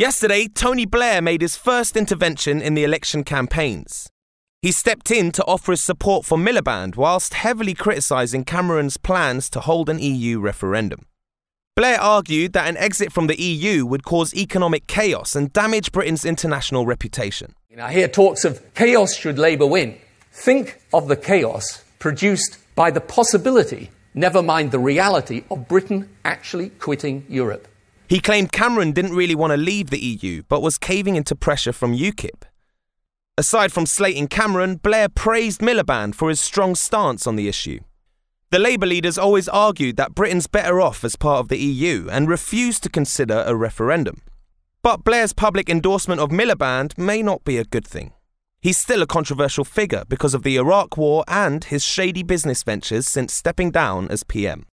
Yesterday, Tony Blair made his first intervention in the election campaigns. He stepped in to offer his support for Miliband whilst heavily criticising Cameron's plans to hold an EU referendum. Blair argued that an exit from the EU would cause economic chaos and damage Britain's international reputation. I hear talks of chaos should Labour win. Think of the chaos produced by the possibility, never mind the reality, of Britain actually quitting Europe. He claimed Cameron didn't really want to leave the EU, but was caving into pressure from UKIP. Aside from slating Cameron, Blair praised Miliband for his strong stance on the issue. The Labour leaders always argued that Britain's better off as part of the EU and refused to consider a referendum. But Blair's public endorsement of Miliband may not be a good thing. He's still a controversial figure because of the Iraq War and his shady business ventures since stepping down as PM.